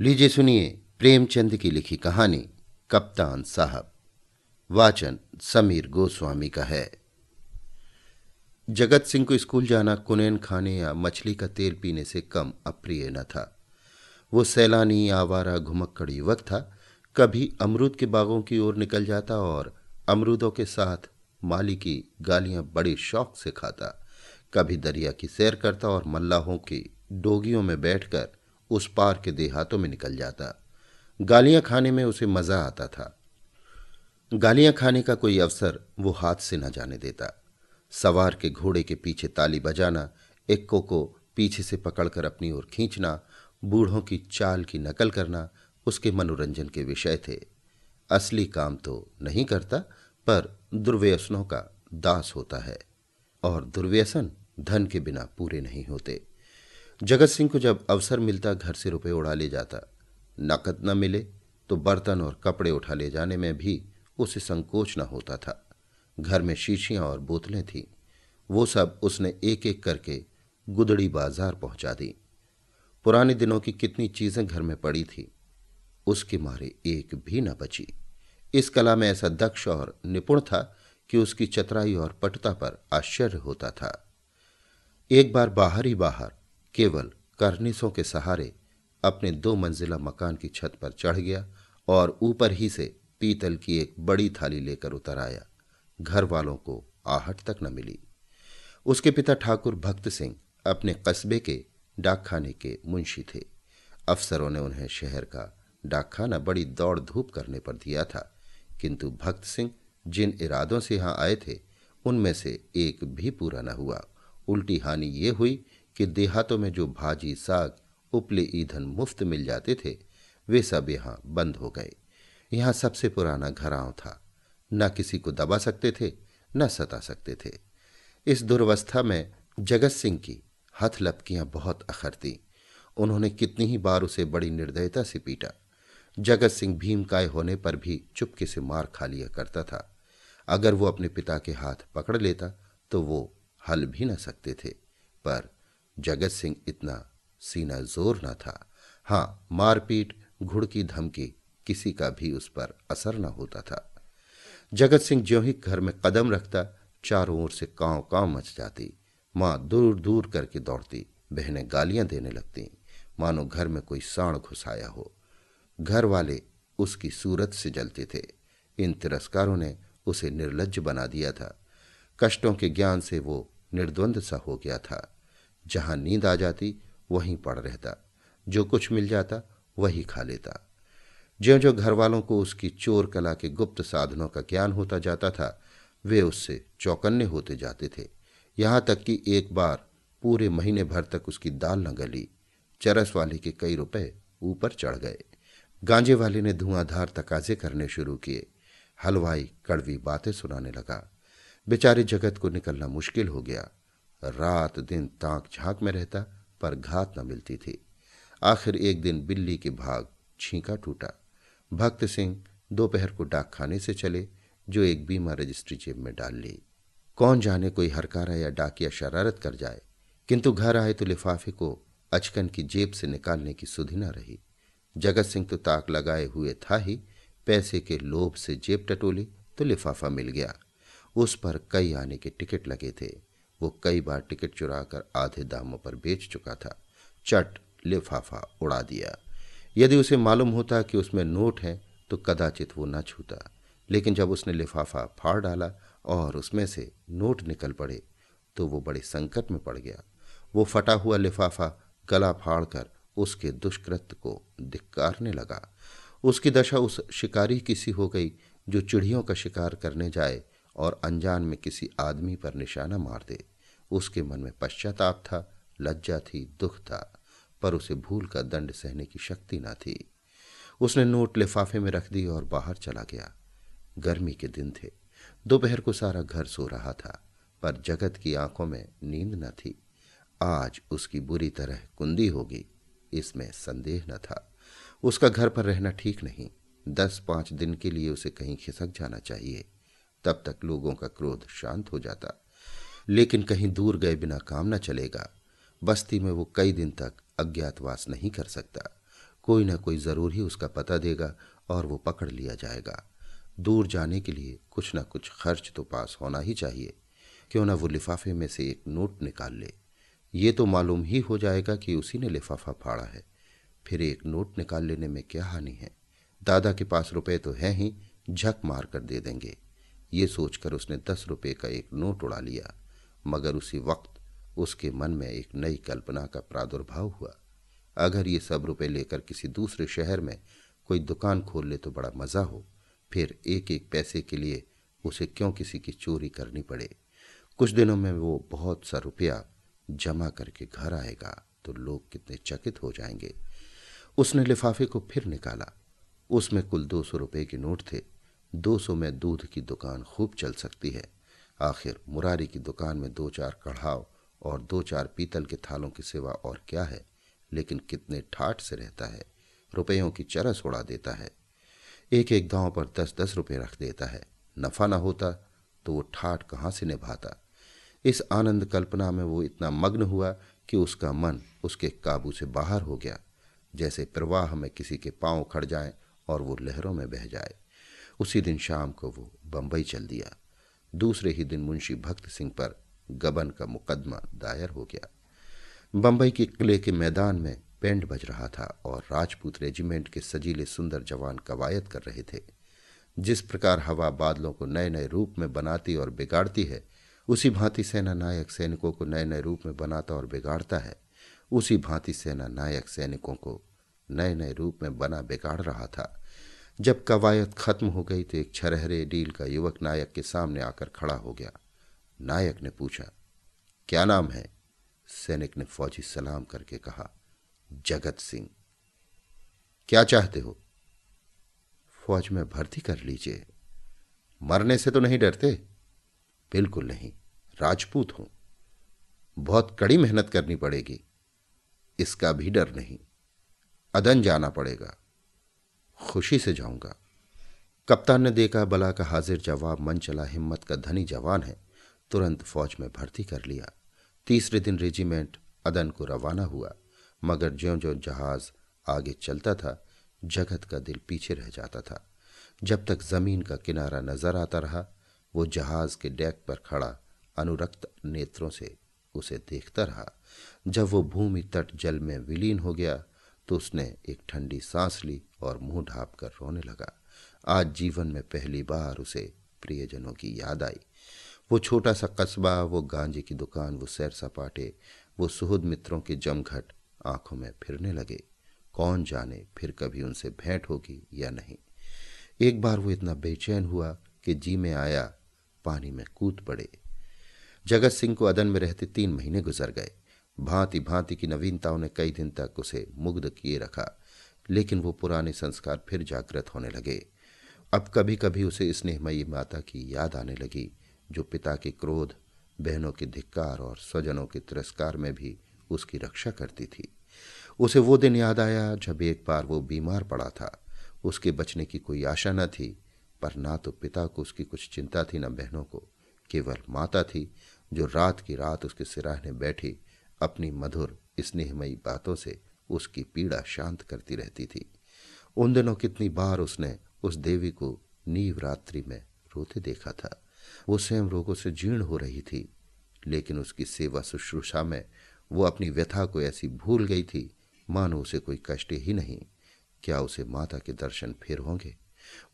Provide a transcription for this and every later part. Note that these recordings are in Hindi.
लीजिए सुनिए प्रेमचंद की लिखी कहानी, कप्तान साहब। वाचन समीर गोस्वामी का है। जगत सिंह को स्कूल जाना कुनैन खाने या मछली का तेल पीने से कम अप्रिय न था। वो सैलानी, आवारा, घुमक्कड़ युवक था। कभी अमरूद के बागों की ओर निकल जाता और अमरूदों के साथ माली की गालियाँ बड़े शौक से खाता। कभी दरिया की सैर करता और मल्लाहों की डोगियों में बैठकर उस पार के देहातों में निकल जाता। गालियाँ खाने में उसे मज़ा आता था। गालियाँ खाने का कोई अवसर वो हाथ से न जाने देता। सवार के घोड़े के पीछे ताली बजाना, इक्को को पीछे से पकड़कर अपनी ओर खींचना, बूढ़ों की चाल की नकल करना उसके मनोरंजन के विषय थे। असली काम तो नहीं करता, पर दुर्व्यसनों का दास होता है, और दुर्व्यसन धन के बिना पूरे नहीं होते। जगत सिंह को जब अवसर मिलता, घर से रुपए उड़ा ले जाता। नकद न मिले तो बर्तन और कपड़े उठा ले जाने में भी उसे संकोच न होता था। घर में शीशियाँ और बोतलें थीं। वो सब उसने एक एक करके गुदड़ी बाज़ार पहुँचा दी। पुराने दिनों की कितनी चीज़ें घर में पड़ी थी, उसके मारे एक भी न बची। इस कला में ऐसा दक्ष और निपुण था कि उसकी चतराई और पटता पर आश्चर्य होता था। एक बार बाहर ही बाहर केवल करनिसों के सहारे अपने दो मंजिला मकान की छत पर चढ़ गया और ऊपर ही से पीतल की एक बड़ी थाली लेकर उतर आया। घर वालों को आहट तक न मिली। उसके पिता ठाकुर भक्त सिंह अपने कस्बे के डाकखाने के मुंशी थे। अफसरों ने उन्हें शहर का डाकखाना बड़ी दौड़ धूप करने पर दिया था, किंतु भक्त सिंह जिन इरादों से यहाँ आए थे, उनमें से एक भी पूरा न हुआ। उल्टी हानि ये हुई कि देहातों में जो भाजी, साग, उपले, ईंधन मुफ़्त मिल जाते थे, वे सब यहाँ बंद हो गए। यहाँ सबसे पुराना घराव था। न किसी को दबा सकते थे, न सता सकते थे। इस दुर्वस्था में जगत सिंह की हथलपकियाँ बहुत अखरती उन्होंने कितनी ही बार उसे बड़ी निर्दयता से पीटा। जगत सिंह भीमकाय होने पर भी चुपके से मार खा लिया करता था। अगर वो अपने पिता के हाथ पकड़ लेता तो वो हल भी न सकते थे। पर जगत सिंह इतना सीना ज़ोर न था। हाँ, मारपीट घुड़की धमकी किसी का भी उस पर असर न होता था। जगत सिंह ज्यों ही घर में कदम रखता, चारों ओर से कांव कांव मच जाती। माँ दूर दूर करके दौड़ती, बहनें गालियाँ देने लगती। मानो घर में कोई साण घुसाया हो। घर वाले उसकी सूरत से जलते थे। इन तिरस्कारों ने उसे निर्लज बना दिया था। कष्टों के ज्ञान से वो निर्द्वंद सा हो गया था। जहाँ नींद आ जाती, वहीं पड़ रहता। जो कुछ मिल जाता, वही खा लेता। ज्यो जो घर वालों को उसकी चोर कला के गुप्त साधनों का ज्ञान होता जाता था, वे उससे चौकन्ने होते जाते थे। यहाँ तक कि एक बार पूरे महीने भर तक उसकी दाल न गली। चरस वाले के कई रुपए ऊपर चढ़ गए। गांजे वाले ने धुआंधार तकाजे करने शुरू किए। हलवाई कड़वी बातें सुनाने लगा। बेचारे जगत को निकलना मुश्किल हो गया। रात दिन ताक झाँक में रहता, पर घात न मिलती थी। आखिर एक दिन बिल्ली के भाग छींका टूटा। भक्त सिंह दोपहर को डाक खाने से चले, जो एक बीमा रजिस्ट्री जेब में डाल ली। कौन जाने कोई हरकारा या डाकिया शरारत कर जाए। किंतु घर आए तो लिफाफे को अचकन की जेब से निकालने की सुधि न रही। जगत सिंह तो ताक लगाए हुए था ही, पैसे के लोभ से जेब टटोली तो लिफाफा मिल गया। उस पर कई आने के टिकट लगे थे। वो कई बार टिकट चुराकर आधे दामों पर बेच चुका था। चट, लिफाफा उड़ा दिया। यदि उसे मालूम होता कि उसमें नोट है तो कदाचित वो न छूता। लेकिन जब उसने लिफाफा फाड़ डाला और उसमें से नोट निकल पड़े तो वो बड़े संकट में पड़ गया। वो फटा हुआ लिफाफा गला फाड़कर उसके दुष्कृत्य को धिक्कारने लगा। उसकी दशा उस शिकारी की सी हो गई, जो चिड़ियों का शिकार करने जाए और अनजान में किसी आदमी पर निशाना मार दे। उसके मन में पश्चाताप था, लज्जा थी, दुख था, पर उसे भूल का दंड सहने की शक्ति न थी। उसने नोट लिफाफे में रख दी और बाहर चला गया। गर्मी के दिन थे। दोपहर को सारा घर सो रहा था, पर जगत की आँखों में नींद न थी। आज उसकी बुरी तरह कुंदी होगी, इसमें संदेह न था। उसका घर पर रहना ठीक नहीं। दस पाँच दिन के लिए उसे कहीं खिसक जाना चाहिए। तब तक लोगों का क्रोध शांत हो जाता। लेकिन कहीं दूर गए बिना काम न चलेगा। बस्ती में वो कई दिन तक अज्ञातवास नहीं कर सकता। कोई ना कोई ज़रूर ही उसका पता देगा और वो पकड़ लिया जाएगा। दूर जाने के लिए कुछ ना कुछ खर्च तो पास होना ही चाहिए। क्यों ना वो लिफाफे में से एक नोट निकाल ले। ये तो मालूम ही हो जाएगा कि उसी ने लिफाफा फाड़ा है। फिर एक नोट निकाल लेने में क्या हानि है? दादा के पास रुपए तो हैं ही, झक मार कर दे देंगे। ये सोचकर उसने दस रुपये का एक नोट उड़ा लिया, मगर उसी वक्त उसके मन में एक नई कल्पना का प्रादुर्भाव हुआ। अगर ये सब रुपए लेकर किसी दूसरे शहर में कोई दुकान खोल ले तो बड़ा मज़ा हो, फिर एक एक पैसे के लिए उसे क्यों किसी की चोरी करनी पड़े? कुछ दिनों में वो बहुत सा रुपया जमा करके घर आएगा तो लोग कितने चकित हो जाएँगे। उसने लिफाफे को फिर निकाला। उसमें कुल दो सौ रुपये के नोट थे। दो सौ में दूध की दुकान खूब चल सकती है। आखिर मुरारी की दुकान में दो चार कढ़ाव और दो चार पीतल के थालों की सेवा और क्या है? लेकिन कितने ठाठ से रहता है। रुपयों की चरस उड़ा देता है। एक एक दांव पर दस दस रुपये रख देता है। नफा न होता तो वो ठाठ कहाँ से निभाता? इस आनंद कल्पना में वो इतना मग्न हुआ कि उसका मन उसके काबू से बाहर हो गया। जैसे प्रवाह में किसी के पाँव खड़ जाए और वो लहरों में बह जाए। उसी दिन शाम को वो बंबई चल दिया। दूसरे ही दिन मुंशी भक्त सिंह पर गबन का मुकदमा दायर हो गया। बंबई के किले के मैदान में बैंड बज रहा था और राजपूत रेजिमेंट के सजीले सुंदर जवान कवायद कर रहे थे। जिस प्रकार हवा बादलों को नए नए रूप में बनाती और बिगाड़ती है, उसी भांति सेना नायक सैनिकों को नए नए रूप में बनाता और बिगाड़ता है। उसी भांति सेना नायक सैनिकों को नए नए रूप में बना बिगाड़ रहा था। जब कवायद खत्म हो गई तो एक छरहरे डील का युवक नायक के सामने आकर खड़ा हो गया। नायक ने पूछा, क्या नाम है? सैनिक ने फौजी सलाम करके कहा, जगत सिंह। क्या चाहते हो? फौज में भर्ती कर लीजिए। मरने से तो नहीं डरते? बिल्कुल नहीं, राजपूत हूँ। बहुत कड़ी मेहनत करनी पड़ेगी। इसका भी डर नहीं। अदन जाना पड़ेगा। खुशी से जाऊँगा। कप्तान ने देखा बला का हाजिर जवाब, मन चला हिम्मत का धनी जवान है। तुरंत फौज में भर्ती कर लिया। तीसरे दिन रेजिमेंट अदन को रवाना हुआ, मगर ज्यो ज्यो जहाज़ आगे चलता था, जगत का दिल पीछे रह जाता था। जब तक ज़मीन का किनारा नज़र आता रहा, वो जहाज़ के डेक पर खड़ा, अनुरक्त नेत्रों से उसे देखता रहा। जब वो भूमि तट जल में विलीन हो गया तो उसने एक ठंडी सांस ली और मुँह ढाप कर रोने लगा। आज जीवन में पहली बार उसे प्रियजनों की याद आई। वो छोटा सा कस्बा, वो गांजे की दुकान, वो सैर सपाटे वो सुहद मित्रों के जमघट आँखों में फिरने लगे। कौन जाने फिर कभी उनसे भेंट होगी या नहीं। एक बार वो इतना बेचैन हुआ कि जी में आया, पानी में कूद पड़े। जगत सिंह को अदन में रहते तीन महीने गुजर गए। भांति भांति की नवीनताओं ने कई दिन तक उसे मुग्ध किए रखा। लेकिन वो पुराने संस्कार फिर जागृत होने लगे। अब कभी कभी उसे स्नेहमयी माता की याद आने लगी, जो पिता के क्रोध, बहनों के धिक्कार और स्वजनों के तिरस्कार में भी उसकी रक्षा करती थी। उसे वो दिन याद आया जब एक बार वो बीमार पड़ा था। उसके बचने की कोई आशा न थी, पर ना तो पिता को उसकी कुछ चिंता थी न बहनों को। केवल माता थी, जो रात की रात उसके सिराहने बैठी अपनी मधुर स्नेहमयी बातों से उसकी पीड़ा शांत करती रहती थी। उन दिनों कितनी बार उसने उस देवी को नीव रात्रि में रोते देखा था। वो स्वयं रोगों से जीर्ण हो रही थी, लेकिन उसकी सेवा शुश्रूषा में वो अपनी व्यथा को ऐसी भूल गई थी, मानो उसे कोई कष्ट ही नहीं। क्या उसे माता के दर्शन फिर होंगे?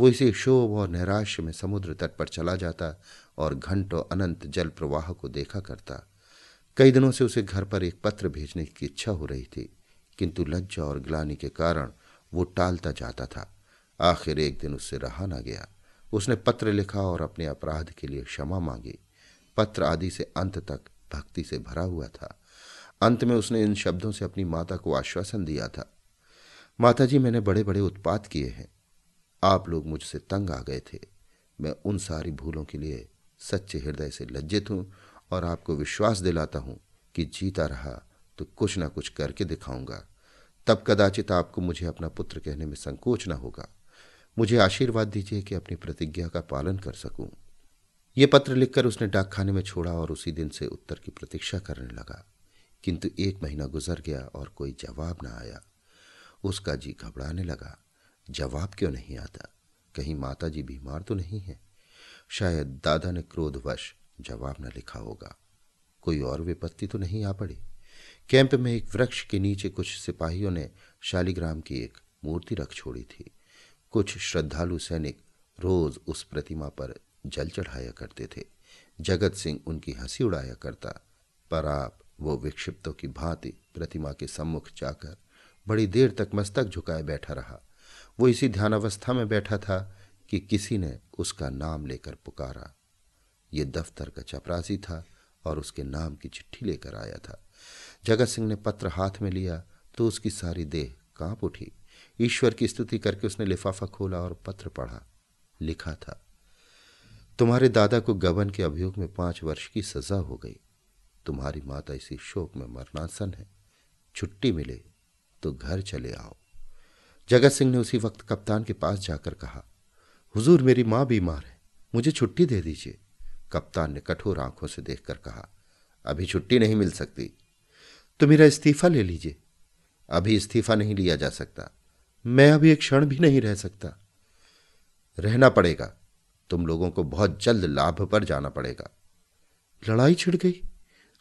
वो इसी शोभ और नैराश्य में समुद्र तट पर चला जाता और घंटों अनंत जल प्रवाह को देखा करता। कई दिनों से उसे घर पर एक पत्र भेजने की इच्छा हो रही थी। किंतु लज्जा और ग्लानी के कारण वो टालता जाता था। आखिर एक दिन उससे रहा ना गया। उसने पत्र लिखा और अपने अपराध के लिए क्षमा मांगी। पत्र आदि से अंत तक भक्ति से भरा हुआ था। अंत में उसने इन शब्दों से अपनी माता को आश्वासन दिया था। माता जी मैंने बड़े बड़े उत्पात किए हैं। आप लोग मुझसे तंग आ गए थे। मैं उन सारी भूलों के लिए सच्चे हृदय से लज्जित हूँ और आपको विश्वास दिलाता हूँ कि जीता रहा तो कुछ ना कुछ करके दिखाऊँगा। तब कदाचित आपको मुझे अपना पुत्र कहने में संकोच न होगा। मुझे आशीर्वाद दीजिए कि अपनी प्रतिज्ञा का पालन कर सकूँ। ये पत्र लिखकर उसने डाकखाने में छोड़ा और उसी दिन से उत्तर की प्रतीक्षा करने लगा। किंतु एक महीना गुजर गया और कोई जवाब ना आया। उसका जी घबराने लगा। जवाब क्यों नहीं आता? कहीं माता जी बीमार तो नहीं है? शायद दादा ने क्रोधवश जवाब न लिखा होगा। कोई और विपत्ति तो नहीं आ पड़ी? कैंप में एक वृक्ष के नीचे कुछ सिपाहियों ने शालिग्राम की एक मूर्ति रख छोड़ी थी। कुछ श्रद्धालु सैनिक रोज उस प्रतिमा पर जल चढ़ाया करते थे। जगत सिंह उनकी हँसी उड़ाया करता। पर आप वो विक्षिप्तों की भांति प्रतिमा के सम्मुख जाकर बड़ी देर तक मस्तक झुकाए बैठा रहा। वो इसी ध्यानावस्था में बैठा था कि किसी ने उसका नाम लेकर पुकारा। ये दफ्तर का चपरासी था और उसके नाम की चिट्ठी लेकर आया था। जगत सिंह ने पत्र हाथ में लिया तो उसकी सारी देह काँप उठी। ईश्वर की स्तुति करके उसने लिफाफा खोला और पत्र पढ़ा। लिखा था, तुम्हारे दादा को गबन के अभियोग में पाँच वर्ष की सजा हो गई। तुम्हारी माता इसी शोक में मरनासन है। छुट्टी मिले तो घर चले आओ। जगत सिंह ने उसी वक्त कप्तान के पास जाकर कहा, हुजूर, मेरी माँ बीमार है, मुझे छुट्टी दे दीजिए। कप्तान ने कठोर आँखों से देखकर कहा, अभी छुट्टी नहीं मिल सकती। तो मेरा इस्तीफा ले लीजिए। अभी इस्तीफा नहीं लिया जा सकता। मैं अभी एक क्षण भी नहीं रह सकता। रहना पड़ेगा। तुम लोगों को बहुत जल्द लाभ पर जाना पड़ेगा। लड़ाई छिड़ गई।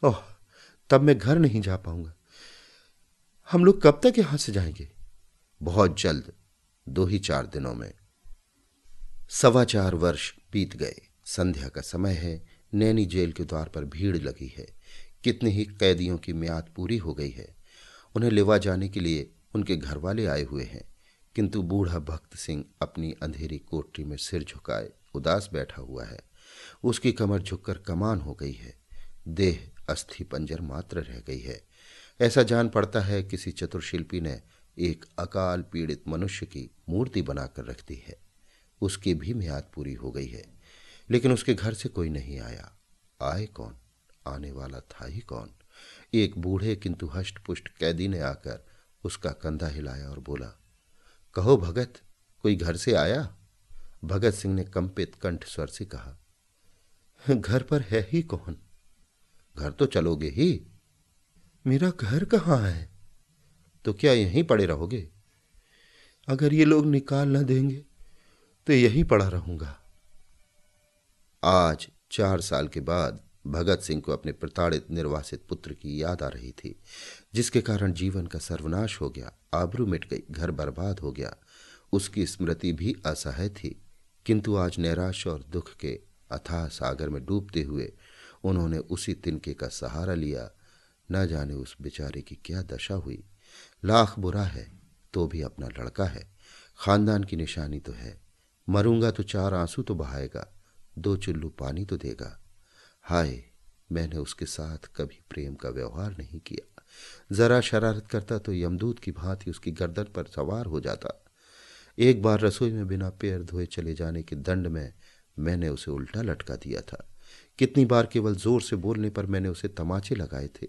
ओह, तब मैं घर नहीं जा पाऊँगा। हम लोग कब तक यहाँ से जाएँगे? बहुत जल्द। दो ही चार दिनों में। सवा चार वर्ष बीत गए। संध्या का समय है। नैनी जेल के द्वार पर भीड़ लगी है। कितने ही कैदियों की म्याद पूरी हो गई है। उन्हें लेवा जाने के लिए उनके घर वाले आए हुए हैं। किंतु बूढ़ा भक्त सिंह अपनी अंधेरी कोठरी में सिर झुकाए, उदास बैठा हुआ है। उसकी कमर झुककर कमान हो गई है। देह अस्थि पंजर मात्र रह गई है। ऐसा जान पड़ता है किसी चतुर्शिल्पी ने एक अकाल पीड़ित मनुष्य की मूर्ति बनाकर रख दी है। उसकी भी म्याद पूरी हो गई है। लेकिन उसके घर से कोई नहीं आया। आए कौन? आने वाला था ही कौन? एक बूढ़े किंतु हष्ट पुष्ट कैदी ने आकर उसका कंधा हिलाया और बोला, कहो भगत, कोई घर से आया? भगत सिंह ने कंपित कंठ स्वर से कहा, घर पर है ही कौन? घर तो चलोगे ही। मेरा घर कहाँ है? तो क्या यहीं पड़े रहोगे? अगर ये लोग निकाल न देंगे तो यहीं पड़ा रहूँगा। आज चार साल के बाद भगत सिंह को अपने प्रताड़ित निर्वासित पुत्र की याद आ रही थी, जिसके कारण जीवन का सर्वनाश हो गया, आबरू मिट गई, घर बर्बाद हो गया। उसकी स्मृति भी असहाय थी, किंतु आज नैराश और दुख के अथाह सागर में डूबते हुए उन्होंने उसी तिनके का सहारा लिया। न जाने उस बेचारे की क्या दशा हुई। लाख बुरा है तो भी अपना लड़का है। खानदान की निशानी तो है। मरूँगा तो चार आँसू तो बहाएगा, दो चुल्लू पानी तो देगा। हाय, मैंने उसके साथ कभी प्रेम का व्यवहार नहीं किया। जरा शरारत करता तो यमदूत की भांति उसकी गर्दन पर सवार हो जाता। एक बार रसोई में बिना पैर धोए चले जाने के दंड में मैंने उसे उल्टा लटका दिया था। कितनी बार केवल ज़ोर से बोलने पर मैंने उसे तमाचे लगाए थे।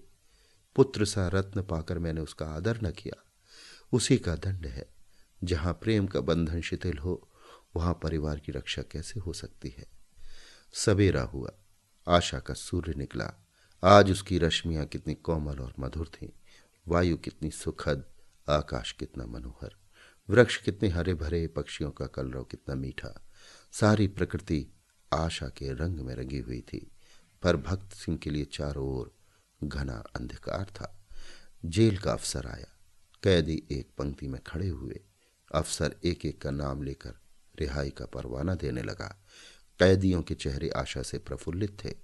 पुत्र सा रत्न पाकर मैंने उसका आदर न किया। उसी का दंड है। जहाँ प्रेम का बंधन शिथिल हो, वहाँ परिवार की रक्षा कैसे हो सकती है? सवेरा हुआ। आशा का सूर्य निकला। आज उसकी रश्मियाँ कितनी कोमल और मधुर थीं। वायु कितनी सुखद, आकाश कितना मनोहर। वृक्ष कितने हरे भरे पक्षियों का कलरव कितना मीठा। सारी प्रकृति आशा के रंग में रंगी हुई थी, पर भक्त सिंह के लिए चारों ओर घना अंधकार था। जेल का अफसर आया। कैदी एक पंक्ति में खड़े हुए। अफसर एक एक का नाम लेकर रिहाई का परवाना देने लगा। कैदियों के चेहरे आशा से प्रफुल्लित थे,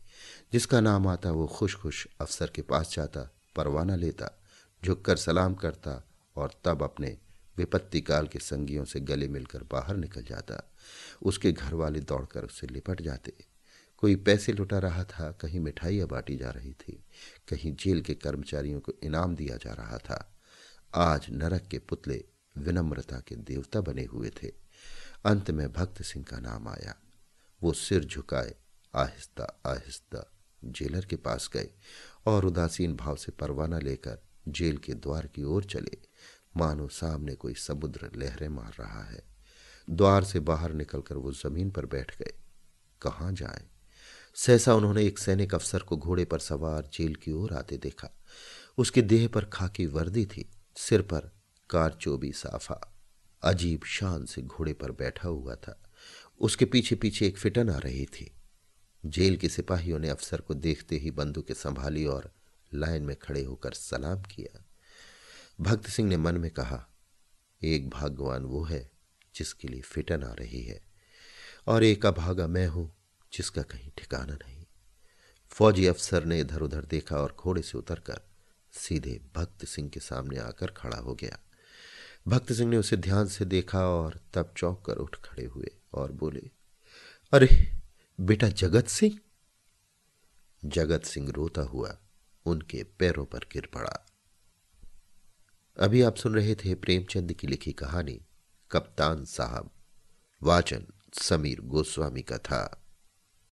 जिसका नाम आता वो खुश खुश अफसर के पास जाता, परवाना लेता, झुककर सलाम करता और तब अपने विपत्ति काल के संगियों से गले मिलकर बाहर निकल जाता। उसके घर वाले दौड़कर उससे लिपट जाते। कोई पैसे लुटा रहा था, कहीं मिठाइयाँ बांटी जा रही थी, कहीं जेल के कर्मचारियों को इनाम दिया जा रहा था। आज नरक के पुतले विनम्रता के देवता बने हुए थे। अंत में भक्त सिंह का नाम आया। वो सिर झुकाए, आहिस्ता आहिस्ता जेलर के पास गए और उदासीन भाव से परवाना लेकर जेल के द्वार की ओर चले। मानो सामने कोई समुद्र लहरें मार रहा है। द्वार से बाहर निकलकर वो ज़मीन पर बैठ गए। कहाँ जाए? सहसा उन्होंने एक सैनिक अफसर को घोड़े पर सवार जेल की ओर आते देखा। उसके देह पर खाकी वर्दी थी, सिर पर कारचोबी साफा। अजीब शान से घोड़े पर बैठा हुआ था। उसके पीछे पीछे एक फिटन आ रही थी। जेल के सिपाहियों ने अफसर को देखते ही बंदूकें संभाली और लाइन में खड़े होकर सलाम किया। भक्त सिंह ने मन में कहा, एक भाग्यवान वो है जिसके लिए फिटन आ रही है और एक अभागा मैं हूँ जिसका कहीं ठिकाना नहीं। फौजी अफसर ने इधर उधर देखा और घोड़े से उतरकर सीधे भक्त सिंह के सामने आकर खड़ा हो गया। भक्त सिंह ने उसे ध्यान से देखा और तब चौंक कर उठ खड़े हुए। और बोले, अरे, बेटा जगत सिंह? जगत सिंह रोता हुआ उनके पैरों पर गिर पड़ा। अभी आप सुन रहे थे प्रेमचंद की लिखी कहानी, कप्तान साहब, वाचन समीर गोस्वामी का था।